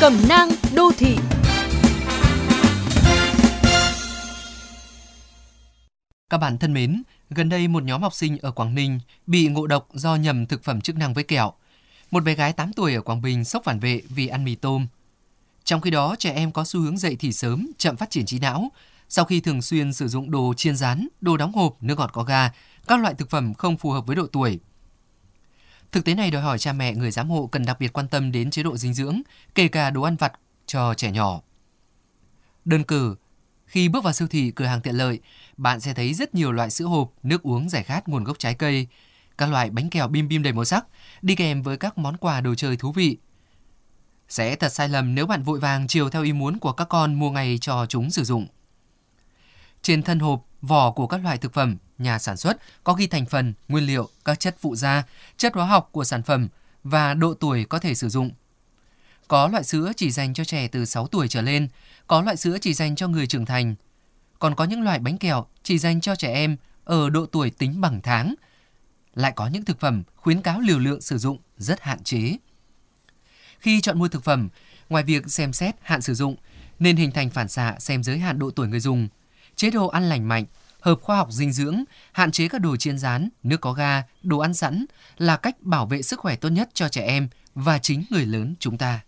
Cẩm nang đô thị Các bạn thân mến, gần đây một nhóm học sinh ở Quảng Ninh bị ngộ độc do nhầm thực phẩm chức năng với kẹo. Một bé gái 8 tuổi ở Quảng Bình sốc phản vệ vì ăn mì tôm. Trong khi đó, trẻ em có xu hướng dậy thì sớm, chậm phát triển trí não. Sau khi thường xuyên sử dụng đồ chiên rán, đồ đóng hộp, nước ngọt có ga, các loại thực phẩm không phù hợp với độ tuổi. Thực tế này đòi hỏi cha mẹ người giám hộ cần đặc biệt quan tâm đến chế độ dinh dưỡng, kể cả đồ ăn vặt cho trẻ nhỏ. Đơn cử, khi bước vào siêu thị cửa hàng tiện lợi, bạn sẽ thấy rất nhiều loại sữa hộp, nước uống giải khát nguồn gốc trái cây, các loại bánh kẹo bim bim đầy màu sắc, đi kèm với các món quà đồ chơi thú vị. Sẽ thật sai lầm nếu bạn vội vàng chiều theo ý muốn của các con mua ngày cho chúng sử dụng. Trên thân hộp, vỏ của các loại thực phẩm, nhà sản xuất có ghi thành phần, nguyên liệu, các chất phụ gia, chất hóa học của sản phẩm và độ tuổi có thể sử dụng. Có loại sữa chỉ dành cho trẻ từ 6 tuổi trở lên, có loại sữa chỉ dành cho người trưởng thành. Còn có những loại bánh kẹo chỉ dành cho trẻ em ở độ tuổi tính bằng tháng. Lại có những thực phẩm khuyến cáo liều lượng sử dụng rất hạn chế. Khi chọn mua thực phẩm, ngoài việc xem xét hạn sử dụng, nên hình thành phản xạ xem giới hạn độ tuổi người dùng, chế độ ăn lành mạnh, hợp khoa học dinh dưỡng, hạn chế các đồ chiên rán, nước có ga, đồ ăn sẵn là cách bảo vệ sức khỏe tốt nhất cho trẻ em và chính người lớn chúng ta.